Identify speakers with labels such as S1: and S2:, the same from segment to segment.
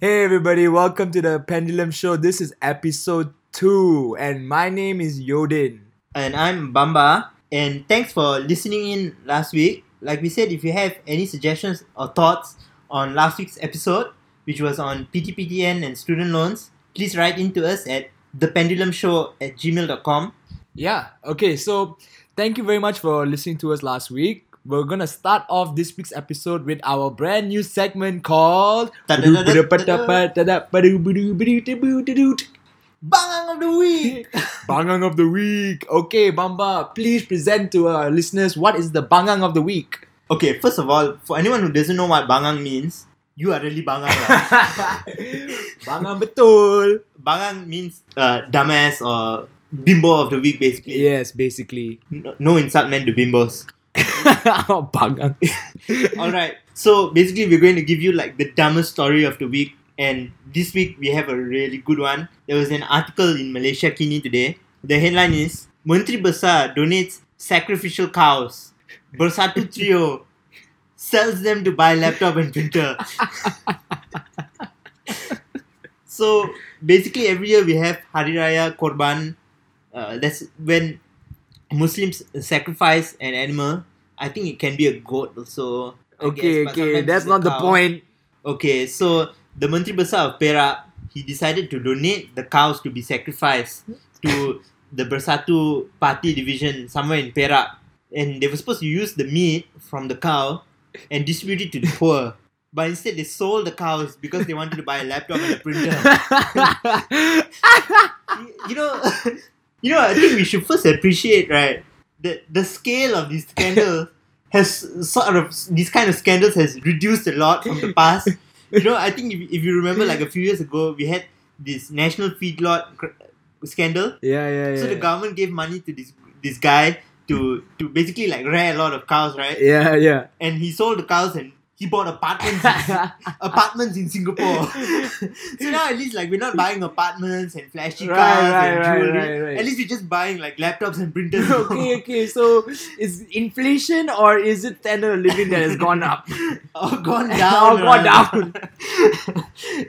S1: Hey everybody, welcome to the Pendulum Show. This is episode 2 and my name is Yodhin.
S2: And I'm Bamba. And thanks for listening in last week. Like we said, if you have any suggestions or thoughts on last week's episode, which was on PTPTN and student loans, please write into us at thependulumshow at gmail.com.
S1: Yeah, okay, so thank you very much for listening to us last week. We're gonna start off this week's episode with our brand new segment called
S2: Bangang of the week!
S1: Bangang of the Week. Okay, Bamba, please present to our listeners what is the Bangang of the Week.
S2: Okay, first of all, for anyone who doesn't know what bangang means, you are really bangang. lah.
S1: Bangang betul.
S2: bangang means uh, dumbass or bimbo of the week, basically.
S1: Yes, basically.
S2: No, no insult meant to bimbos.
S1: Bangang.
S2: Alright, so basically, we're going to give you like the dumbest story of the week. And this week, we have a really good one. There was an article in Malaysiakini today. The headline is Menteri Besar donates sacrificial cows. Bersatu Trio sells them to buy laptop and printer. so basically, every year we have Hari Raya Korban. Uh, that's when Muslims sacrifice an animal. I think it can be a goat also.
S1: Okay,
S2: guess,
S1: okay, that's not the point.
S2: Okay, so the Menteri Besar of Perak, he decided to donate the cows to be sacrificed to the Bersatu Party division somewhere in Perak. And they were supposed to use the meat from the cow and distribute it to the poor. But instead, they sold the cows because they wanted to buy a laptop and a printer. you know, you know. I think we should first appreciate, right, the the scale of these scandals has sort of these kind of scandals has reduced a lot from the past. You know, I think if, if you remember, like a few years ago, we had this national feedlot scandal.
S1: yeah, yeah, yeah.
S2: So the government gave money to this this guy to to basically like rear a lot of cows, right?
S1: Yeah, yeah.
S2: And he sold the cows and he bought apartments in, apartments in Singapore. so now at least like we're not buying apartments and flashy
S1: Right,
S2: cars
S1: right,
S2: and jewelry.
S1: right.
S2: At least we're just buying like laptops and printers.
S1: okay, okay. So is inflation or is it standard of living that has gone up?
S2: oh, gone down.
S1: Oh, gone
S2: down.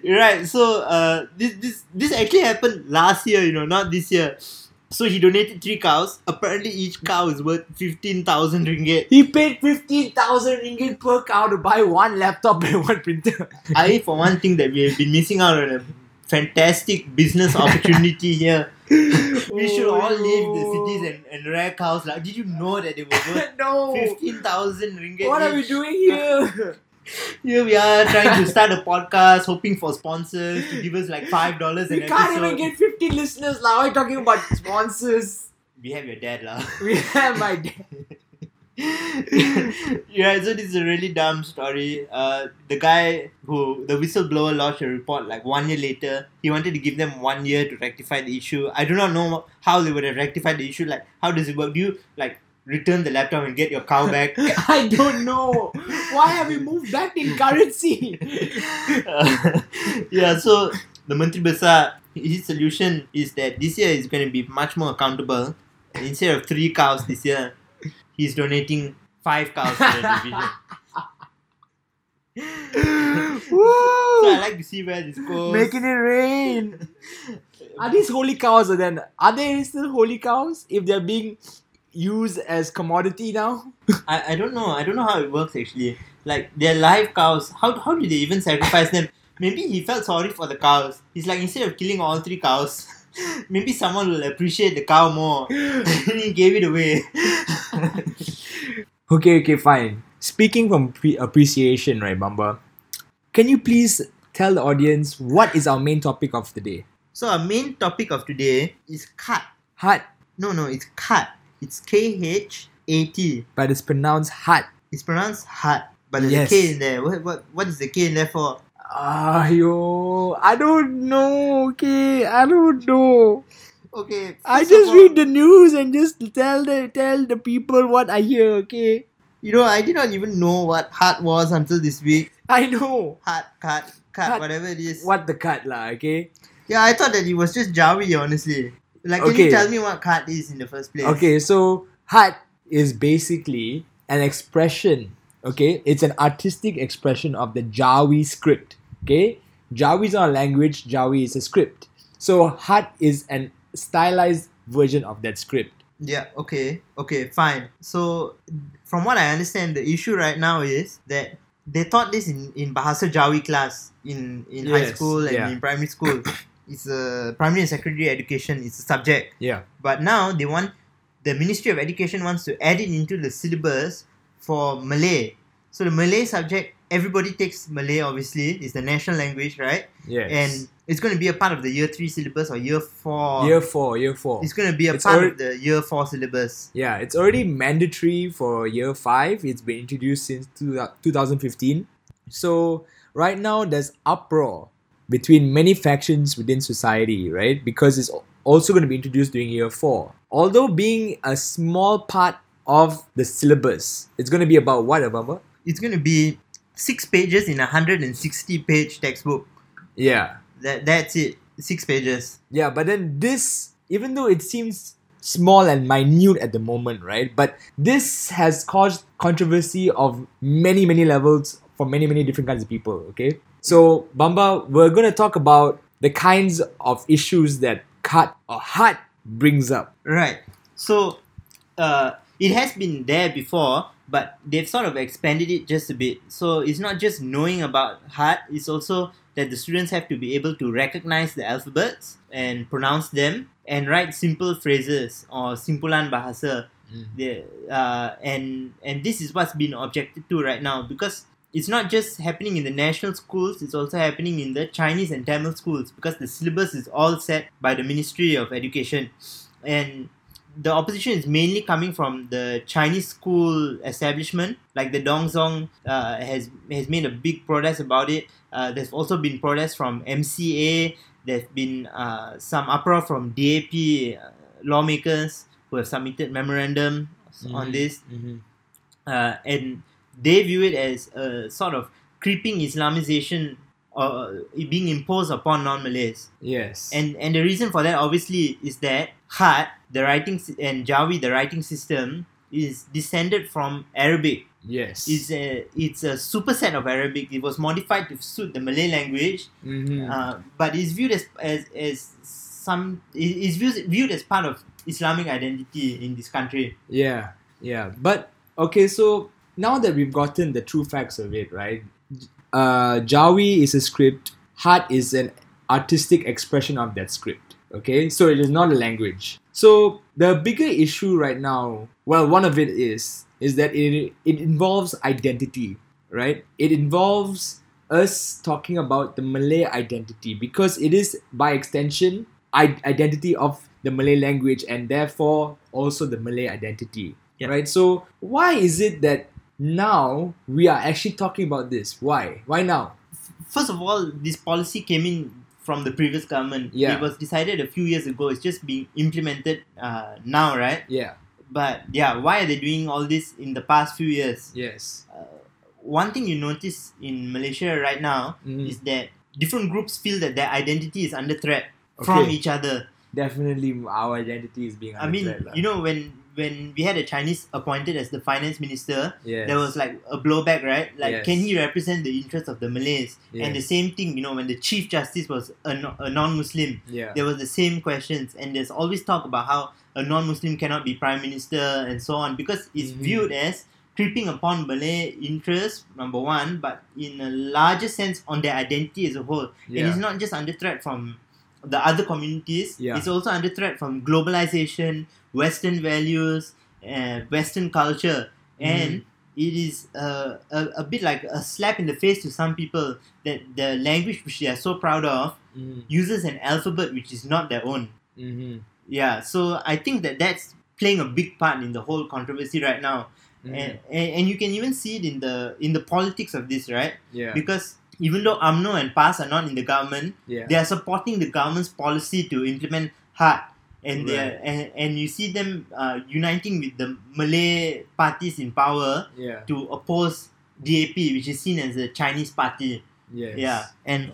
S2: right. So uh, this this this actually happened last year. You know, not this year. So he donated three cows. Apparently, each cow is worth fifteen thousand ringgit.
S1: He paid 15,000 ringgit per cow to buy one laptop and one printer.
S2: I, for one thing, that we have been missing out on a fantastic business opportunity here. We should oh, all leave the cities and, and rear cows. Like, did you know that they were worth
S1: no.
S2: fifteen thousand ringgit?
S1: What are we doing here?
S2: Here we are trying to start a podcast, hoping for sponsors to give us like five dollars
S1: We can't
S2: episode.
S1: even get fifty listeners now. We're talking about sponsors.
S2: We have your dad, lah.
S1: We have my dad.
S2: yeah, so this is a really dumb story. Uh, the guy who the whistleblower lodged a report like one year later. He wanted to give them one year to rectify the issue. I do not know how they would have rectified the issue. Like, how does it work? Do you like return the laptop and get your cow back?
S1: I don't know. Why have we moved back in currency?
S2: Uh, yeah, so the Menteri Besar, his solution is that this year is going to be much more accountable. Instead of three cows this year, he's donating five cows to the division. So I like to see where this goes.
S1: Making it rain. Are these holy cows then? Are they still holy cows if they're being used as commodity now?
S2: I, I don't know. I don't know how it works actually. Like they're live cows. How how do they even sacrifice them? Maybe he felt sorry for the cows. He's like instead of killing all three cows, maybe someone will appreciate the cow more. and he gave it away.
S1: Okay, okay, fine. Speaking from pre- appreciation, right, Bamba? Can you please tell the audience what is our main topic of the day?
S2: so our main topic of today is cut.
S1: Cut.
S2: No, no, it's cut. It's K H A T.
S1: but it's pronounced hut.
S2: It's pronounced hut, but there's
S1: Yes.
S2: a K in there. What what what is the K in there for?
S1: Ah, yo, I don't know. Okay, I don't know.
S2: Okay,
S1: I just
S2: all-
S1: read the news and just tell the tell the people what I hear. Okay,
S2: You know, I did not even know what hut was until this week.
S1: I know
S2: Hut, cut, cut, whatever it is.
S1: what the cut lah. Okay,
S2: Yeah, I thought that it was just Jawi, honestly. Like, can
S1: Okay.
S2: you tell me what cut is in the first place?
S1: okay. So hut is basically an expression. Okay, it's an artistic expression of the Jawi script. Okay, Jawi is not a language, Jawi is a script. So Khat is an stylized version of that script.
S2: Yeah, okay, okay, fine. So, from what I understand, the issue right now is that they taught this in, in Bahasa Jawi class in, in high school and
S1: yeah.
S2: in primary school. It's a primary and secondary education, it's a subject.
S1: Yeah.
S2: But now they want, the Ministry of Education wants to add it into the syllabus for Malay. So, the Malay subject, everybody takes Malay, obviously, it's the national language, right?
S1: Yes.
S2: And it's going to be a part of the year three syllabus or year four.
S1: year four, year four.
S2: It's going to be a
S1: It's
S2: part of the year four syllabus.
S1: Yeah, it's already mandatory for year five. It's been introduced since two, 2015. So right now there's uproar between many factions within society, right? Because it's also going to be introduced during year four. Although being a small part of the syllabus, it's going to be about what, Ababa?
S2: It's going to be six pages in a 160 page textbook.
S1: Yeah,
S2: That That's it. Six pages.
S1: Yeah, but then this, even though it seems small and minute at the moment, right? But this has caused controversy of many, many levels for many, many different kinds of people, okay? So, Bamba, we're going to talk about the kinds of issues that cut or HUT brings up.
S2: Right. So, uh, it has been there before, but they've sort of expanded it just a bit. So, it's not just knowing about HUT, it's also that the students have to be able to recognize the alphabets and pronounce them and write simple phrases or simpulan bahasa the uh, and and this is what's been objected to right now because it's not just happening in the national schools it's also happening in the chinese and tamil schools because the syllabus is all set by the ministry of education and the opposition is mainly coming from the chinese school establishment like the Dong Zong uh, has has made a big protest about it uh, there's also been protests from mca there's been uh, some uproar from dap uh, lawmakers who have submitted memorandum on
S1: Mhm.
S2: this,
S1: Mhm.
S2: uh, and they view it as a sort of creeping Islamization or being imposed upon non-Malays.
S1: Yes.
S2: And and the reason for that obviously is that Khat, the writing and Jawi, the writing system, is descended from Arabic.
S1: yes.
S2: It's a it's a superset of Arabic. It was modified to suit the Malay language,
S1: Mhm.
S2: uh, but it's viewed as as as some is viewed viewed as part of Islamic identity in this country.
S1: Yeah, yeah. But okay, so now that we've gotten the true facts of it, right? Uh, Jawi is a script. Khat is an artistic expression of that script. Okay, so it is not a language. So the bigger issue right now, well, one of it is is that it it involves identity, right? It involves us talking about the Malay identity because it is by extension identity of the Malay language and therefore also the Malay identity.
S2: Yeah.
S1: Right? So why is it that now we are actually talking about this? Why? Why now?
S2: First of all, this policy came in from the previous government.
S1: Yeah.
S2: It was decided a few years ago. It's just being implemented uh, now, right?
S1: Yeah.
S2: But yeah, why are they doing all this in the past few years?
S1: Yes.
S2: One thing you notice in Malaysia right now
S1: Mhm.
S2: is that different groups feel that their identity is under threat from each other.
S1: Definitely our identity is being
S2: I mean,
S1: threat
S2: you know, when when we had a Chinese appointed as the finance minister,
S1: yes.
S2: there was like a blowback, right? Like,
S1: Yes.
S2: can he represent the interests of the Malays? And the same thing, you know, when the chief justice was a, a non-Muslim,
S1: yeah.
S2: there was the same questions, and there's always talk about how a non-Muslim cannot be prime minister and so on because it's
S1: Mhm.
S2: viewed as creeping upon Malay interests, number one, but in a larger sense on their identity as a whole. And it's not just under threat from the other communities,
S1: Yeah.
S2: it's also under threat from globalization, Western values, uh, Western culture, and it is uh, a, a bit like a slap in the face to some people that the language which they are so proud of
S1: Mhm.
S2: uses an alphabet which is not their own.
S1: Mhm.
S2: Yeah, so I think that that's playing a big part in the whole controversy right now,
S1: Mhm.
S2: and, and and you can even see it in the in the politics of this, right?
S1: yeah.
S2: Because even though UMNO and PAS are not in the government,
S1: yeah.
S2: they are supporting the government's policy to implement khat. And, they are,
S1: Right.
S2: and, and you see them uh, uniting with the Malay parties in power
S1: yeah.
S2: to oppose DAP, which is seen as a Chinese party.
S1: Yes.
S2: Yeah, and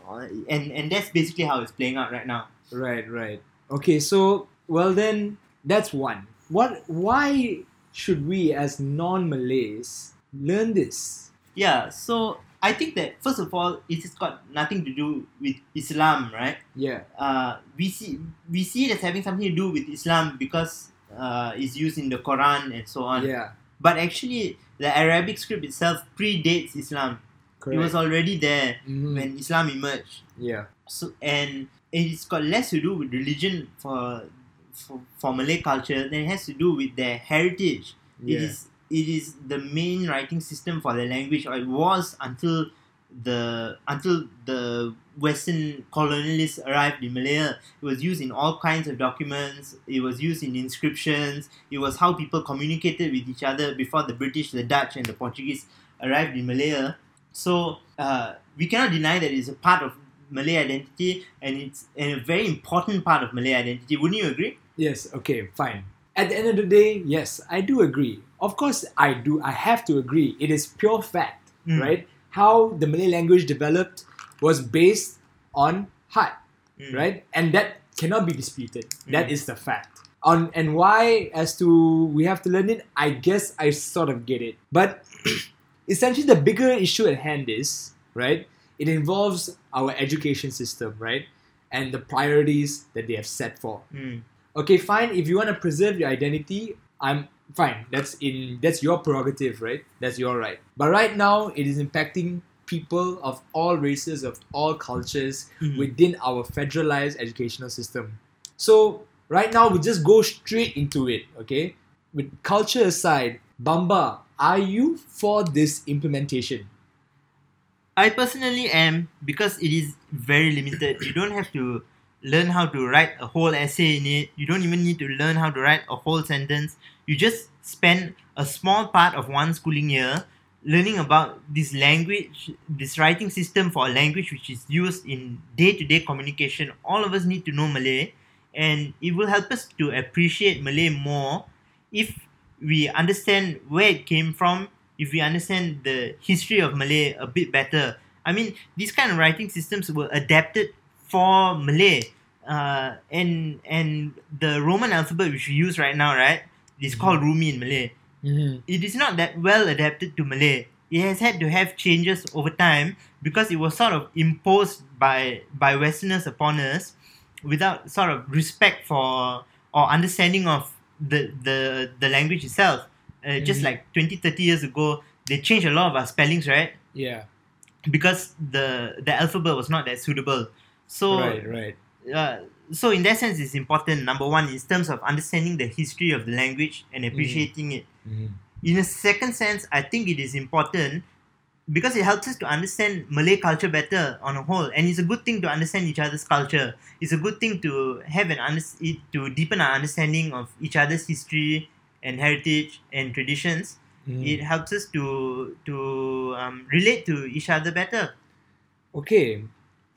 S2: and and that's basically how it's playing out right now.
S1: Right, right. Okay, so well then that's one. What why should we as non-Malays learn this?
S2: Yeah, so I think that first of all, it's got nothing to do with Islam, right?
S1: Yeah.
S2: Uh, we see we see it as having something to do with Islam because uh, it's used in the Quran and so on.
S1: Yeah.
S2: But actually, the Arabic script itself predates Islam.
S1: Correct.
S2: It was already there
S1: Mhm.
S2: when Islam emerged.
S1: Yeah.
S2: So and it's got less to do with religion for for, for Malay culture than it has to do with their heritage. It
S1: Yeah.
S2: is it is the main writing system for the language, or it was until the until the Western colonialists arrived in Malaya. It was used in all kinds of documents. It was used in inscriptions. It was how people communicated with each other before the British, the Dutch, and the Portuguese arrived in Malaya. So uh, we cannot deny that it's a part of Malay identity, and it's a very important part of Malay identity. Wouldn't you agree?
S1: Yes, okay, fine. At the end of the day, yes, I do agree. Of course, I do. I have to agree. It is pure fact,
S2: Mm.
S1: right? How the Malay language developed was based on Khat,
S2: Mm.
S1: right? And that cannot be disputed. That
S2: Mm.
S1: is the fact. On and why, as to we have to learn it, I guess I sort of get it. But essentially, the bigger issue at hand is right. It involves our education system, right, and the priorities that they have set for
S2: Mm.
S1: Okay fine. If you want to preserve your identity i'm fine. That's in that's your prerogative right? That's your right. But right now it is impacting people of all races of all cultures
S2: Mhm.
S1: within our federalized educational system. So right now we just go straight into it okay? With culture aside bamba are you for this implementation?
S2: I personally am because it is very limited. You don't have to learn how to write a whole essay in it. You don't even need to learn how to write a whole sentence. You just spend a small part of one schooling year learning about this language, this writing system for a language which is used in day to day communication. All of us need to know Malay, and it will help us to appreciate Malay more if we understand where it came from, if we understand the history of Malay a bit better. I mean, these kind of writing systems were adapted for Malay, uh, and and the Roman alphabet which we use right now, right, is called Rumi in Malay.
S1: mm-hmm.
S2: It is not that well adapted to Malay. It has had to have changes over time because it was sort of imposed by by Westerners upon us without sort of respect for or understanding of the the, the language itself. Uh, Just
S1: Mhm.
S2: like 20, 30 years ago, they changed a lot of our spellings, right?
S1: yeah
S2: Because the the alphabet was not that suitable. So
S1: right right
S2: uh, so in that sense, it's important. Number one, in terms of understanding the history of the language and appreciating it.
S1: Mhm.
S2: In a second sense, I think it is important because it helps us to understand Malay culture better on a whole, and it's a good thing to understand each other's culture. It's a good thing to have an under- it- to deepen our understanding of each other's history and heritage and traditions.
S1: Mhm.
S2: It helps us to to um, relate to each other better.
S1: Okay,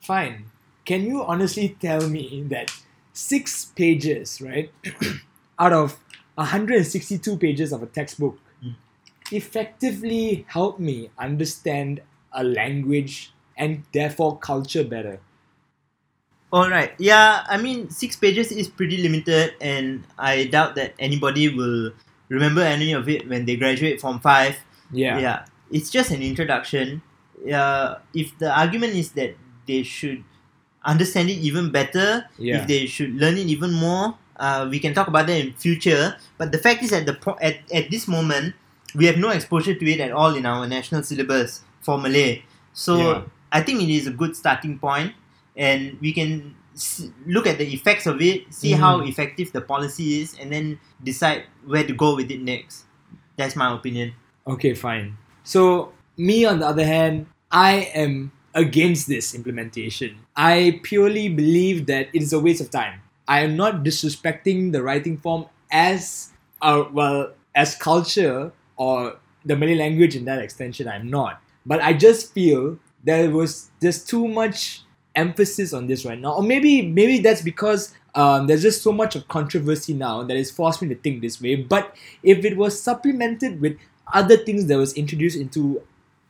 S1: fine. Can you honestly tell me that six pages, right, out of 162 pages of a textbook
S2: Mm.
S1: effectively help me understand a language and therefore culture better?
S2: All right. Yeah, I mean, six pages is pretty limited, and I doubt that anybody will remember any of it when they graduate from five.
S1: Yeah.
S2: Yeah, it's just an introduction. Yeah, if the argument is that they should understand it even better,
S1: Yeah.
S2: if they should learn it even more, uh, we can talk about that in future. But the fact is, at the po- at at this moment, we have no exposure to it at all in our national syllabus for Malay. So
S1: Yeah.
S2: I think it is a good starting point, and we can s- look at the effects of it, see
S1: Mhm.
S2: how effective the policy is, and then decide where to go with it next. That's my opinion.
S1: Okay, fine. So, me on the other hand, I am against this implementation. I purely believe that it is a waste of time. I am not disrespecting the writing form as uh, well as culture or the Malay language in that extension. I'm not. But I just feel there was just too much emphasis on this right now, or maybe maybe that's because um, there's just so much of controversy now that has forced me to think this way. But if it was supplemented with other things that was introduced into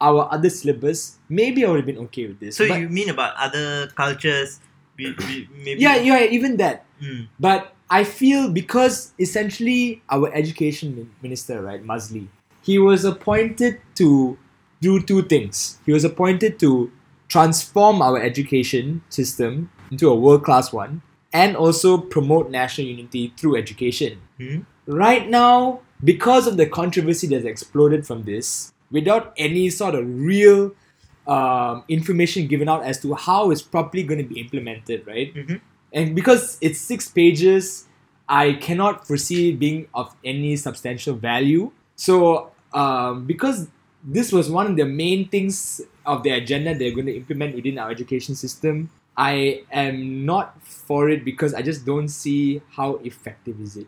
S1: our other syllabus, maybe I would have been okay with this.
S2: So
S1: But-
S2: you mean about other cultures? we- we- Maybe.
S1: yeah, yeah, even that.
S2: Mm.
S1: But I feel because essentially our education minister, right, Maszlee, he was appointed to do two things. He was appointed to transform our education system into a world class one and also promote national unity through education.
S2: Hmm?
S1: Right now, because of the controversy that's exploded from this, without any sort of real um, information given out as to how it's properly going to be implemented, right?
S2: Mhm.
S1: And because it's six pages, I cannot foresee it being of any substantial value. So, um, because this was one of the main things of the agenda they're going to implement within our education system, I am not for it because I just don't see how effective is it.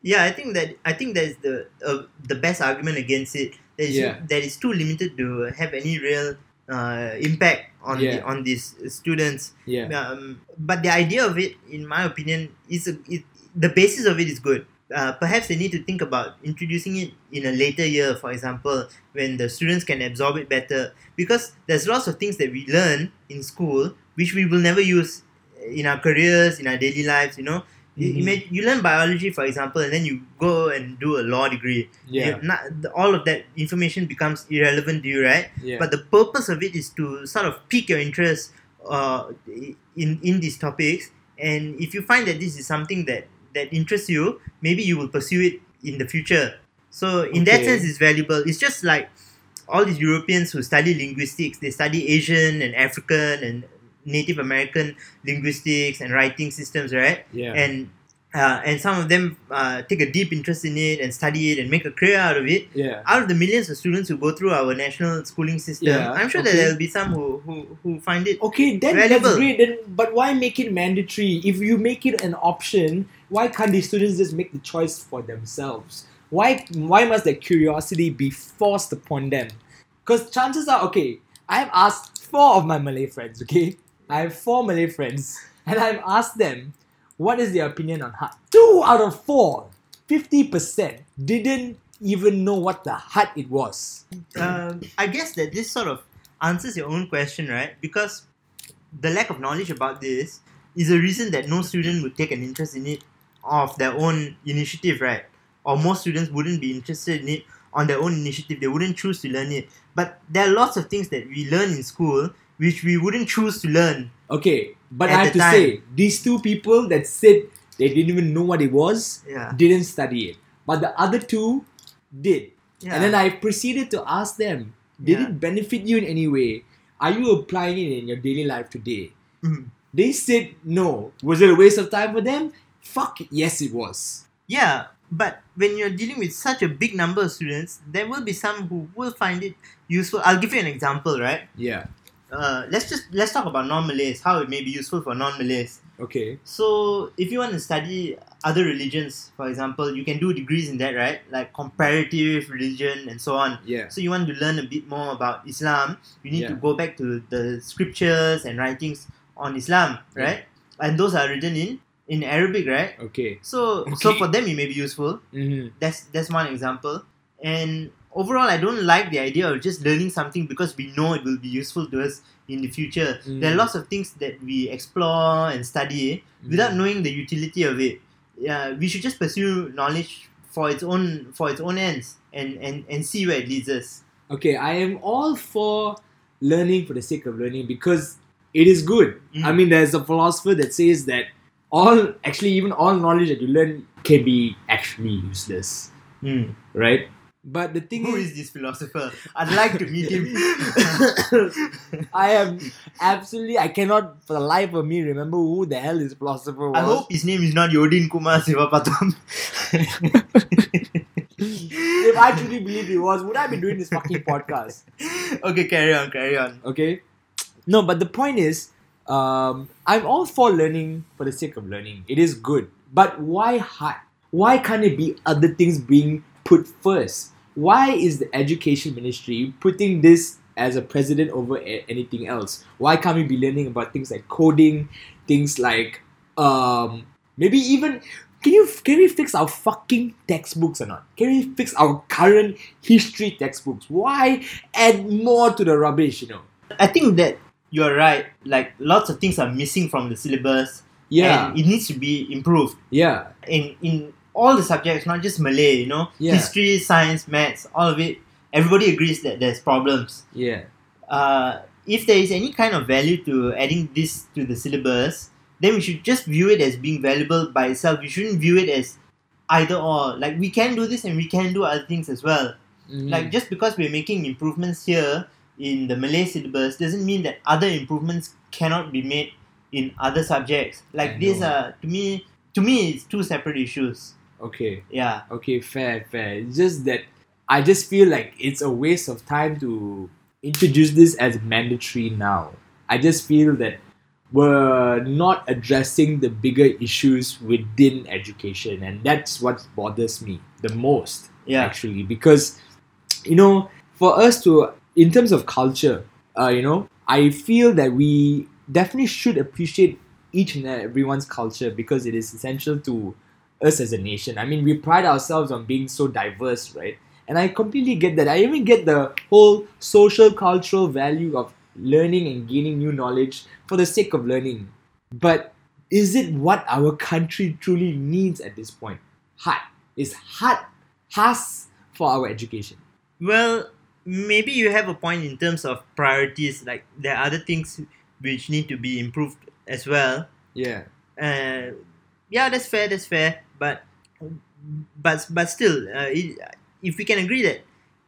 S2: Yeah, I think that I think that is the uh, the best argument against it. That is
S1: Yeah.
S2: that is too limited to have any real uh, impact on the, on these students.
S1: Yeah.
S2: Um, but the idea of it, in my opinion, is a, it, the basis of it is good. Uh, perhaps they need to think about introducing it in a later year, for example, when the students can absorb it better. Because there's lots of things that we learn in school which we will never use in our careers, in our daily lives. You know, You- you,
S1: Mhm.
S2: may, you learn biology, for example, and then you go and do a law degree.
S1: Yeah.
S2: Not, all of that information becomes irrelevant to you, right?
S1: Yeah.
S2: But the purpose of it is to sort of pique your interest uh, in in these topics, and if you find that this is something that that interests you, maybe you will pursue it in the future. So in that sense, it's valuable. It's just like all these Europeans who study linguistics. They study Asian and African and Native American linguistics and writing systems, right?
S1: yeah.
S2: And uh, and some of them uh, take a deep interest in it and study it and make a career out of it
S1: yeah.
S2: out of the millions of students who go through our national schooling system,
S1: Yeah,
S2: I'm sure that there will be some who, who, who find it.
S1: Okay, then
S2: Valuable.
S1: that's great. Then, but why make it mandatory? If you make it an option, why can't the students just make the choice for themselves? Why why must their curiosity be forced upon them? Because chances are, okay, I've asked four of my Malay friends. Okay, I have four Malay friends, and I've asked them what is their opinion on hut. Two out of four, 50 percent, didn't even know what the hut it was.
S2: Um, I guess that this sort of answers your own question, right? Because the lack of knowledge about this is a reason that no student would take an interest in it of their own initiative, right? Or most students wouldn't be interested in it on their own initiative. They wouldn't choose to learn it. But there are lots of things that we learn in school which we wouldn't choose to learn.
S1: Okay, but I have to
S2: time.
S1: say, these two people that said they didn't even know what it was
S2: Yeah.
S1: didn't study it, but the other two did.
S2: yeah.
S1: And then I proceeded to ask them, did
S2: Yeah.
S1: it benefit you in any way? Are you applying it in your daily life today?
S2: Mhm.
S1: They said no. Was it a waste of time for them? Fuck it, yes, it was.
S2: Yeah, but when you're dealing with such a big number of students, there will be some who will find it useful. I'll give you an example, right?
S1: Yeah.
S2: Uh, let's just let's talk about non-Malays. How it may be useful for non-Malays.
S1: Okay.
S2: So, if you want to study other religions, for example, you can do degrees in that, right? Like comparative religion and so on.
S1: Yeah.
S2: So you want to learn a bit more about Islam, you need to go back to the scriptures and writings on Islam,
S1: Yeah.
S2: right? And those are written in in Arabic, right?
S1: Okay.
S2: So so for them it may be useful.
S1: hmm
S2: That's that's one example. And overall, I don't like the idea of just learning something because we know it will be useful to us in the future. There are
S1: Mm.
S2: lots of things that we explore and study without
S1: Mhm.
S2: knowing the utility of it. Yeah, we should just pursue knowledge for its own for its own ends and and and see where it leads us.
S1: Okay, I am all for learning for the sake of learning because it is good.
S2: Mm.
S1: I mean, there's a philosopher that says that all, actually, even all knowledge that you learn can be actually useless, right? But the thing
S2: Who
S1: is,
S2: is this philosopher? I'd like to meet him.
S1: I am absolutely, I cannot for the life of me remember who the hell this philosopher was.
S2: I hope his name is not Yodhin Kumar Sivapatam.
S1: if I truly believed it was, would I be doing this fucking podcast?
S2: okay, carry on, carry on.
S1: Okay. No, but the point is, um, I'm all for learning for the sake of learning. It is good, but why hard? Why can't it be other things being put first? Why is the education ministry putting this as a president over a- anything else? Why can't we be learning about things like coding, things like um, maybe even can you can we fix our fucking textbooks or not? Can we fix our current history textbooks? Why add more to the rubbish? You know.
S2: I think that you're right. Like lots of things are missing from the syllabus.
S1: Yeah,
S2: And it needs to be improved
S1: yeah,
S2: in in all the subjects, not just Malay. You know,
S1: Yeah.
S2: history, science, maths, all of it. everybody agrees that there's problems.
S1: Yeah.
S2: Uh, if there is any kind of value to adding this to the syllabus, then we should just view it as being valuable by itself. We shouldn't view it as either or. Like we can do this and we can do other things as well.
S1: Mhm.
S2: Like just because we're making improvements here in the Malay syllabus doesn't mean that other improvements cannot be made in other subjects. Like these are to me to me it's two separate issues.
S1: Okay.
S2: Yeah.
S1: Okay, fair, fair. It's just that I just feel like it's a waste of time to introduce this as mandatory now. I just feel that we're not addressing the bigger issues within education, and that's what bothers me the most,
S2: Yeah.
S1: actually, because you know, for us to, in terms of culture, uh, you know, I feel that we definitely should appreciate each and everyone's culture because it is essential to us as a nation. I mean, we pride ourselves on being so diverse, right? And I completely get that. I even get the whole social cultural value of learning and gaining new knowledge for the sake of learning. But is it what our country truly needs at this point? Hard. Is hard has for our education.
S2: Well, maybe you have a point in terms of priorities. Like there are other things which need to be improved as well.
S1: Yeah.
S2: Uh, yeah, that's fair. That's fair. But but but still, uh, it, if we can agree that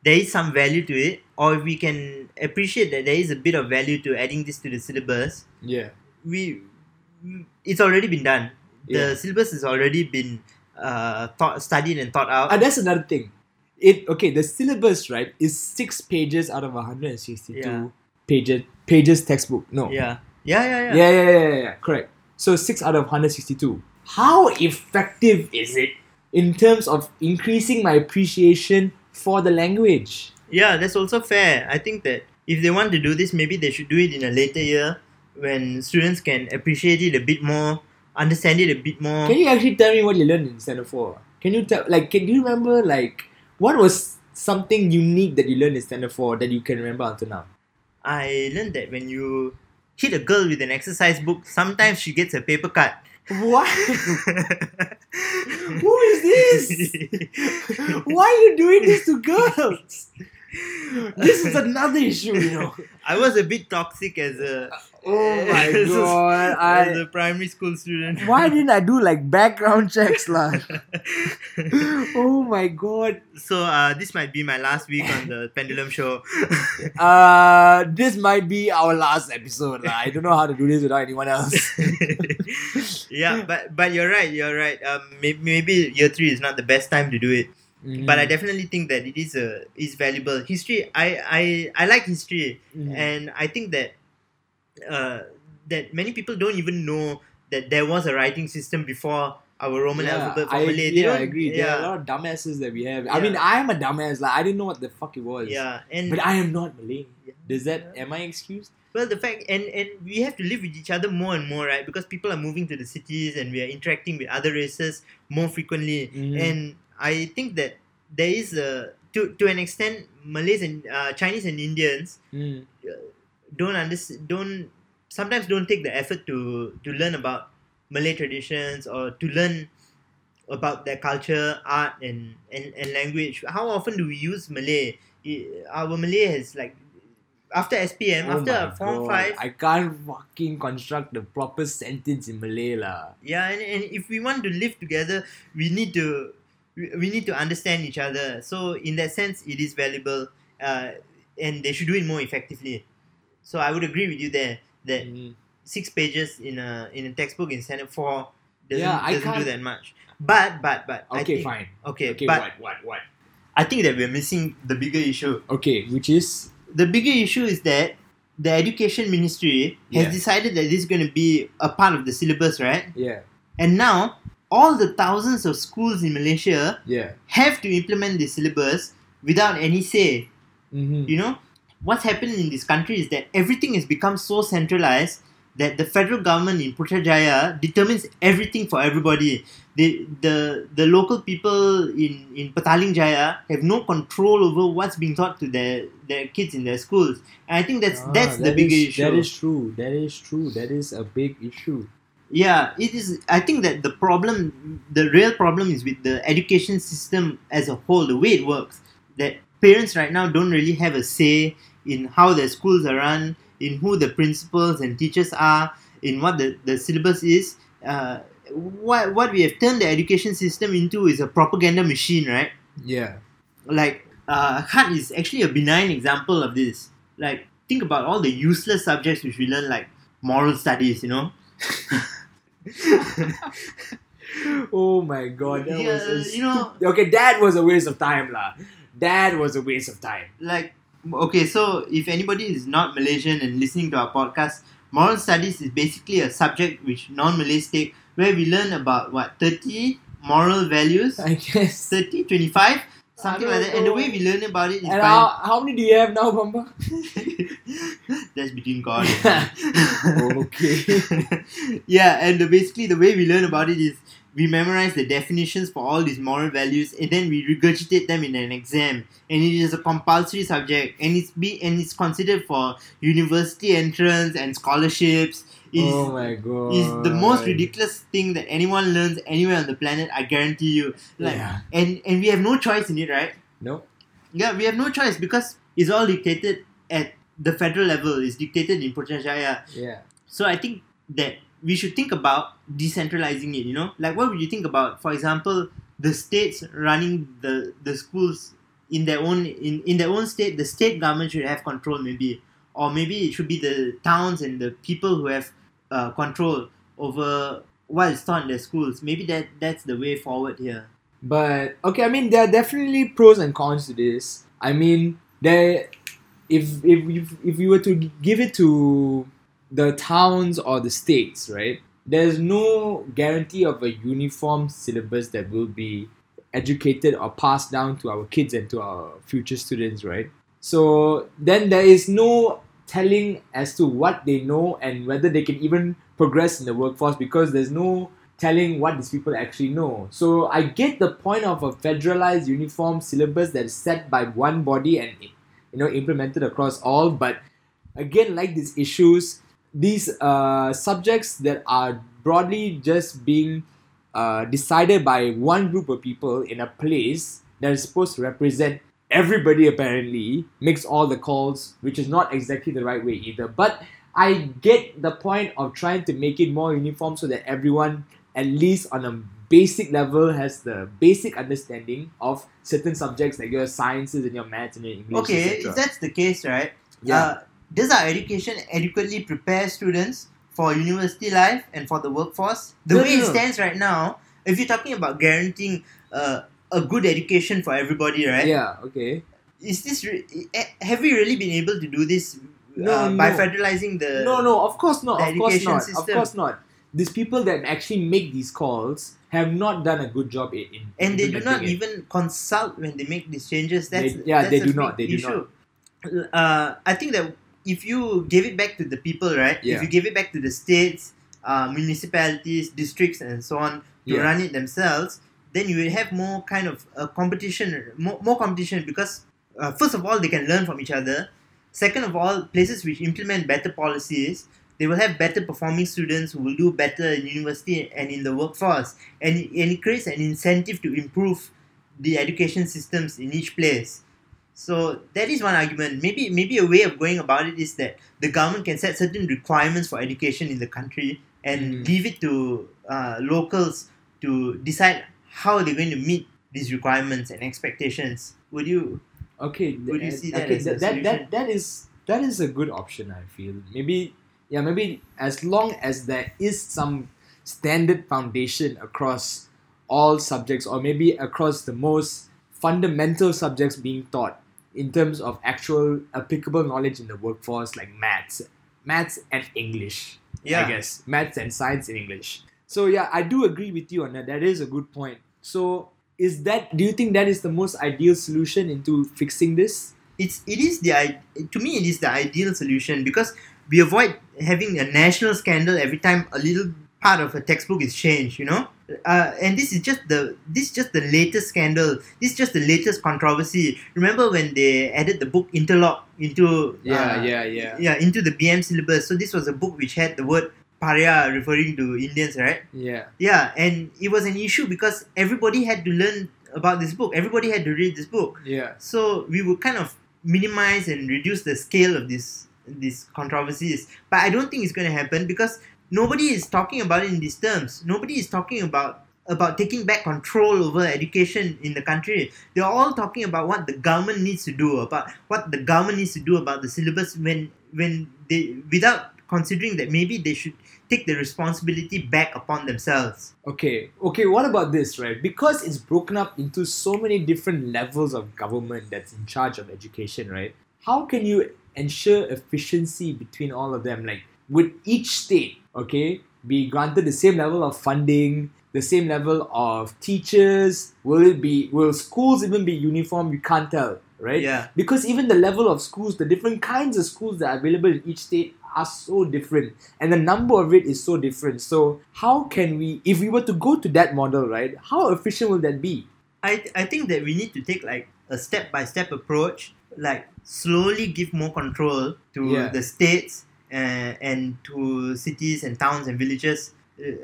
S2: there is some value to it, or if we can appreciate that there is a bit of value to adding this to the syllabus,
S1: Yeah.
S2: we it's already been done. The
S1: Yeah.
S2: syllabus has already been uh, thought, studied and thought out.
S1: And that's another thing. It okay, the syllabus, right, is six pages out of 162
S2: Yeah.
S1: pages pages textbook. No.
S2: yeah. Yeah, yeah, yeah.
S1: Yeah, yeah, yeah, yeah, yeah, correct. So six out of 162. How effective is it in terms of increasing my appreciation for the language?
S2: Yeah, that's also fair. I think that if they want to do this, maybe they should do it in a later year when students can appreciate it a bit more, understand it a bit more.
S1: Can you actually tell me what you learned in Standard 4? Can you tell, like, can you remember, like, what was something unique that you learned in Standard 4 that you can remember until now?
S2: I learned that when you hit a girl with an exercise book, sometimes she gets a paper cut.
S1: What? Who is this? Why are you doing this to girls? This is another issue, you know.
S2: I was a bit toxic as a
S1: Oh my
S2: as a-
S1: god!
S2: as a primary school student.
S1: why didn't I do like background checks, lah? oh my god!
S2: so uh, this might be my last week on the Pendulum Show.
S1: Uh, this might be our last episode, lah. I don't know how to do this without anyone else.
S2: Yeah, but but you're right. You're right. Um, maybe, maybe year three is not the best time to do it.
S1: Mm.
S2: But I definitely think that it is a is valuable. History. I I I like history,
S1: Mhm.
S2: and I think that uh that many people don't even know that there was a writing system before our Roman
S1: yeah,
S2: alphabet for
S1: I, yeah, I agree. There are a lot of dumbasses that we have. I mean, I am a dumbass. Like I didn't know what the fuck it was.
S2: yeah, and
S1: But I am not Malay.
S2: Yeah.
S1: Does that am I excused?
S2: Well, the fact and and we have to live with each other more and more, right? Because people are moving to the cities and we are interacting with other races more frequently.
S1: Mhm.
S2: And I think that there is a to to an extent, Malays and uh, Chinese and Indians
S1: Mm.
S2: don't understand, don't sometimes don't take the effort to to learn about Malay traditions or to learn about their culture, art, and and, and language. How often do we use Malay? Our Malay has like after SPM,
S1: Oh
S2: after Form
S1: God,
S2: Five,
S1: I can't fucking construct the proper sentence in Malay lah.
S2: Yeah, and, and if we want to live together, we need to we, we need to understand each other. So in that sense, it is valuable, uh, and they should do it more effectively. So I would agree with you there that
S1: Mm.
S2: six pages in a in a textbook in Senate four doesn't,
S1: Yeah,
S2: doesn't do
S1: can't-
S2: that much. But but but
S1: Okay,
S2: think,
S1: fine.
S2: Okay,
S1: Okay,
S2: but
S1: what, what, what?
S2: I think that we're missing the bigger issue.
S1: Okay, which is
S2: The bigger issue is that the education ministry
S1: Yeah.
S2: has decided that this is going to be a part of the syllabus, right?
S1: yeah,
S2: And now all the thousands of schools in Malaysia
S1: yeah.
S2: have to implement the syllabus without any say.
S1: Mm-hmm.
S2: You know, what's happened in this country is that everything has become so centralized that the federal government in Putrajaya determines everything for everybody. The the the local people in in Petaling Jaya have no control over what's being taught to their their kids in their schools. And I think that's that's the
S1: Ah, that
S2: bigger
S1: is-
S2: issue.
S1: That is true. That is true. That is a big issue.
S2: Yeah, it is. I think that the problem, the real problem is with the education system as a whole, the way it works. That parents right now don't really have a say in how their schools are run, in who the principals and teachers are, in what the, the syllabus is. Uh, what what we have turned the education system into is a propaganda machine, right?
S1: Yeah.
S2: Like uh, is actually a benign example of this. Like think about all the useless subjects which we learn, like moral studies, you know.
S1: Oh my god, that was
S2: Yeah,
S1: a
S2: you know-
S1: okay. That was a waste of time, lah. That was a waste of time.
S2: like okay so if anybody is not malaysian and listening to our podcast moral studies is basically a subject which non-malays take where we learn about what 30 moral values?
S1: I guess.
S2: 30 25 something like that. And the way we learn about it is
S1: And
S2: by
S1: how, how many do you have now, Bamba?
S2: that's between god and
S1: okay.
S2: yeah and the, basically the way we learn about it is we memorize the definitions for all these moral values and then we regurgitate them in an exam. And it is a compulsory subject and it's be and it's considered for university entrance and scholarships is,
S1: oh my god.
S2: is the most ridiculous thing that anyone learns anywhere on the planet i guarantee you like
S1: Yeah.
S2: and and we have no choice in it right
S1: No.
S2: yeah we have no choice because it's all dictated at the federal level it's dictated in Putrajaya
S1: Yeah.
S2: so I think that we should think about decentralizing it. You know, like what would you think about, for example, the states running the the schools in their own in, in their own state. The state government should have control, maybe, or maybe it should be the towns and the people who have uh, control over what is taught in their schools. Maybe that that's the way forward here.
S1: But okay, I mean there are definitely pros and cons to this. I mean there if if if, if you were to give it to the towns or the states, right? There's no guarantee of a uniform syllabus that will be educated or passed down to our kids and to our future students, right? So then there is no telling as to what they know and whether they can even progress in the workforce because there's no telling what these people actually know. So I get the point of a federalized uniform syllabus that is set by one body and you know implemented across all, but again like these issues, these uh, subjects that are broadly just being uh, decided by one group of people in a place that is supposed to represent everybody apparently makes all the calls which is not exactly the right way either but i get the point of trying to make it more uniform so that everyone at least on a basic level has the basic understanding of certain subjects like your sciences and your maths and your english
S2: Okay, if that's the case, right?
S1: yeah
S2: Uh, does our education adequately prepare students for university life and for the workforce? The
S1: No,
S2: way
S1: no,
S2: it stands right now, if you're talking about guaranteeing uh, a good education for everybody, right?
S1: yeah okay
S2: Is this re- eh, have we really been able to do this
S1: No,
S2: uh, by federalizing the?
S1: no no of course not of course not of course not these people that actually make these calls have not done a good job in, in
S2: And they do not
S1: it.
S2: even consult when they make these changes. That's
S1: They- yeah,
S2: that's
S1: they do not, they do
S2: not Uh, I think that if you give it back to the people, right?
S1: Yeah.
S2: If you give it back to the states, uh, municipalities, districts, and so on to
S1: Yeah.
S2: run it themselves, then you will have more kind of a competition, more, more competition because uh, first of all they can learn from each other. Second of all, places which implement better policies, they will have better performing students who will do better in university and in the workforce, and it, and it creates an incentive to improve the education systems in each place. So that is one argument. Maybe maybe a way of going about it is that the government can set certain requirements for education in the country and
S1: Mm.
S2: leave it to uh, locals to decide how are they're going to meet these requirements and expectations. Would you?
S1: Okay,
S2: Would you see that
S1: okay,
S2: as a
S1: that, that, that that is that is a good option. I feel maybe yeah maybe as long as there is some standard foundation across all subjects or maybe across the most fundamental subjects being taught in terms of actual applicable knowledge in the workforce like maths, maths and English. yeah. I guess maths and science in English. So yeah, I do agree with you on that. That is a good point. So is that? Do you think that is the most ideal solution into fixing this?
S2: it's it is the to me it is the ideal solution because we avoid having a national scandal every time a little part of a textbook is changed you know uh, and this is just the this is just the latest scandal this is just the latest controversy remember when they added the book Interlok into uh,
S1: yeah, yeah,
S2: yeah into the bm syllabus so this was a book which had the word paria referring to indians right
S1: yeah.
S2: yeah, and it was an issue because everybody had to learn about this book. Everybody had to read this book.
S1: Yeah.
S2: So we would kind of minimize and reduce the scale of this these controversies. But I don't think it's going to happen because nobody is talking about it in these terms. Nobody is talking about about taking back control over education in the country. They're all talking about what the government needs to do, about what the government needs to do about the syllabus when when they without considering that maybe they should take the responsibility back upon themselves.
S1: Okay, okay, what about this, right? Because it's broken up into so many different levels of government that's in charge of education, right? How can you ensure efficiency between all of them? Like, would each state, okay, be granted the same level of funding, the same level of teachers? Will it be, will schools even be uniform? You can't tell, right?
S2: Yeah.
S1: Because even the level of schools, the different kinds of schools that are available in each state are so different and the number of it is so different. So how can we if we were to go to that model, right? How efficient will that be?
S2: I I think that we need to take like a step by step approach, like slowly give more control to
S1: Yeah.
S2: the states and, and to cities and towns and villages.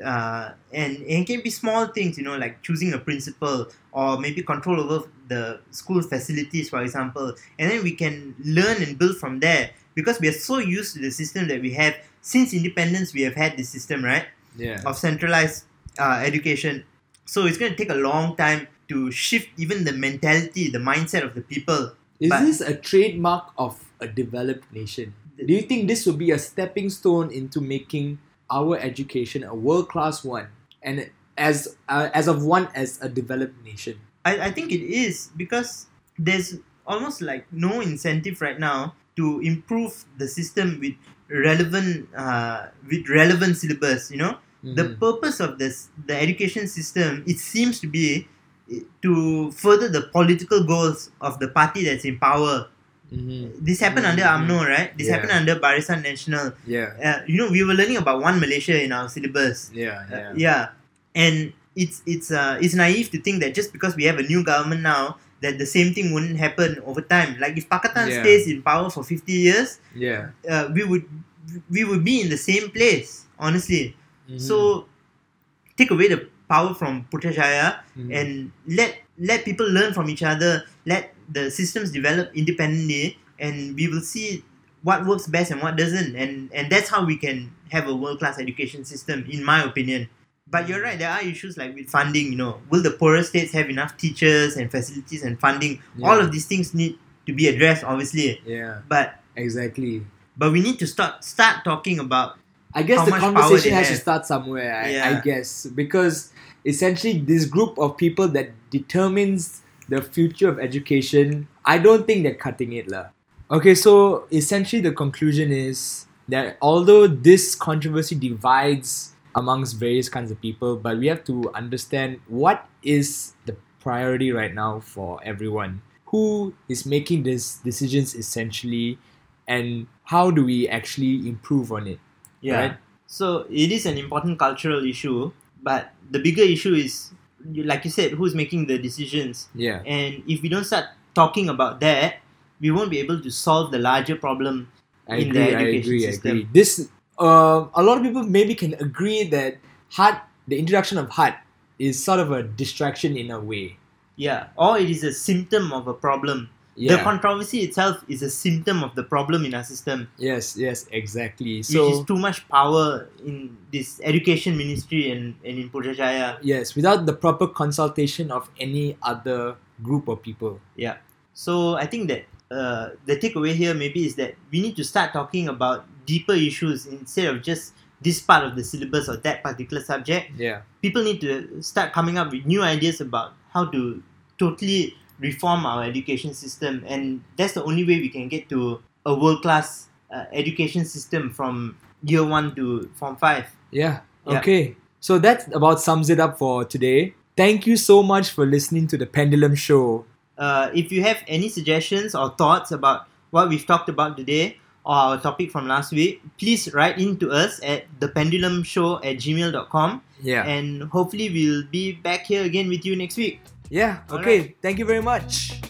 S2: Uh, and it can be small things, you know, like choosing a principal or maybe control over the school facilities, for example. And then we can learn and build from there because we are so used to the system that we have since independence. We have had this system, right?
S1: Yeah.
S2: of centralized uh, education. So it's going to take a long time to shift even the mentality, the mindset of the people.
S1: Is
S2: but-
S1: this a trademark of a developed nation? Do you think this would be a stepping stone into making our education a world class one and as uh, as of one as a developed nation?
S2: I, I think it is because there's almost like no incentive right now to improve the system with relevant uh, with relevant syllabus. You know, the
S1: Mhm.
S2: purpose of this the education system it seems to be eh, to further the political goals of the party that's in power.
S1: Mhm.
S2: This happened under
S1: Mhm.
S2: UMNO, right? This
S1: Yeah.
S2: happened under Barisan Nasional.
S1: Yeah.
S2: uh, you know we were learning about one Malaysia in our syllabus.
S1: Yeah.
S2: Uh,
S1: Yeah.
S2: yeah, and it's it's uh it's naive to think that just because we have a new government now that the same thing wouldn't happen over time. Like if Pakatan
S1: Yeah.
S2: stays in power for fifty years,
S1: Yeah.
S2: uh, we would we would be in the same place. Honestly,
S1: Mhm.
S2: so take away the power from Putrajaya
S1: Mhm.
S2: and let let people learn from each other. Let the systems develop independently, and we will see what works best and what doesn't. And and that's how we can have a world class education system, in my opinion. But you're right. There are issues like with funding. You know, will the poorer states have enough teachers and facilities and funding? All of these things need to be addressed, obviously.
S1: yeah.
S2: But
S1: Exactly.
S2: but we need to start start talking about
S1: I guess the conversation has to start somewhere. I, I guess because essentially this group of people that determines the future of education, I don't think they're cutting it, lah. Okay, so essentially the conclusion is that although this controversy divides amongst various kinds of people, but we have to understand what is the priority right now for everyone. Who is making these decisions essentially, and how do we actually improve on it?
S2: yeah.
S1: Right.
S2: So it is an important cultural issue, but the bigger issue is, like you said, who's making the decisions.
S1: Yeah.
S2: And if we don't start talking about that, we won't be able to solve the larger problem
S1: I
S2: in
S1: agree,
S2: the
S1: I
S2: education
S1: agree, I
S2: system.
S1: agree. This, uh, a lot of people maybe can agree that khat, the introduction of khat, is sort of a distraction in a way.
S2: Yeah. Or it is a symptom of a problem.
S1: Yeah.
S2: The controversy itself is a symptom of the problem in our system,
S1: yes, yes, exactly. So which
S2: is too much power in this education ministry and, and in Putrajaya.
S1: yes, without the proper consultation of any other group of people.
S2: Yeah. So I think that uh, the takeaway here maybe is that we need to start talking about deeper issues instead of just this part of the syllabus or that particular subject.
S1: Yeah.
S2: People need to start coming up with new ideas about how to totally reform our education system, and that's the only way we can get to a world class uh, education system from year one to form five.
S1: Yeah.
S2: Yeah.
S1: Okay. So that about sums it up for today. Thank you so much for listening to the Pendulum Show.
S2: Uh, if you have any suggestions or thoughts about what we've talked about today or our topic from last week, please write in to us at thependulumshow at gmail.com
S1: Yeah.
S2: and hopefully we'll be back here again with you next week.
S1: yeah.
S2: All
S1: Okay. Thank you very much.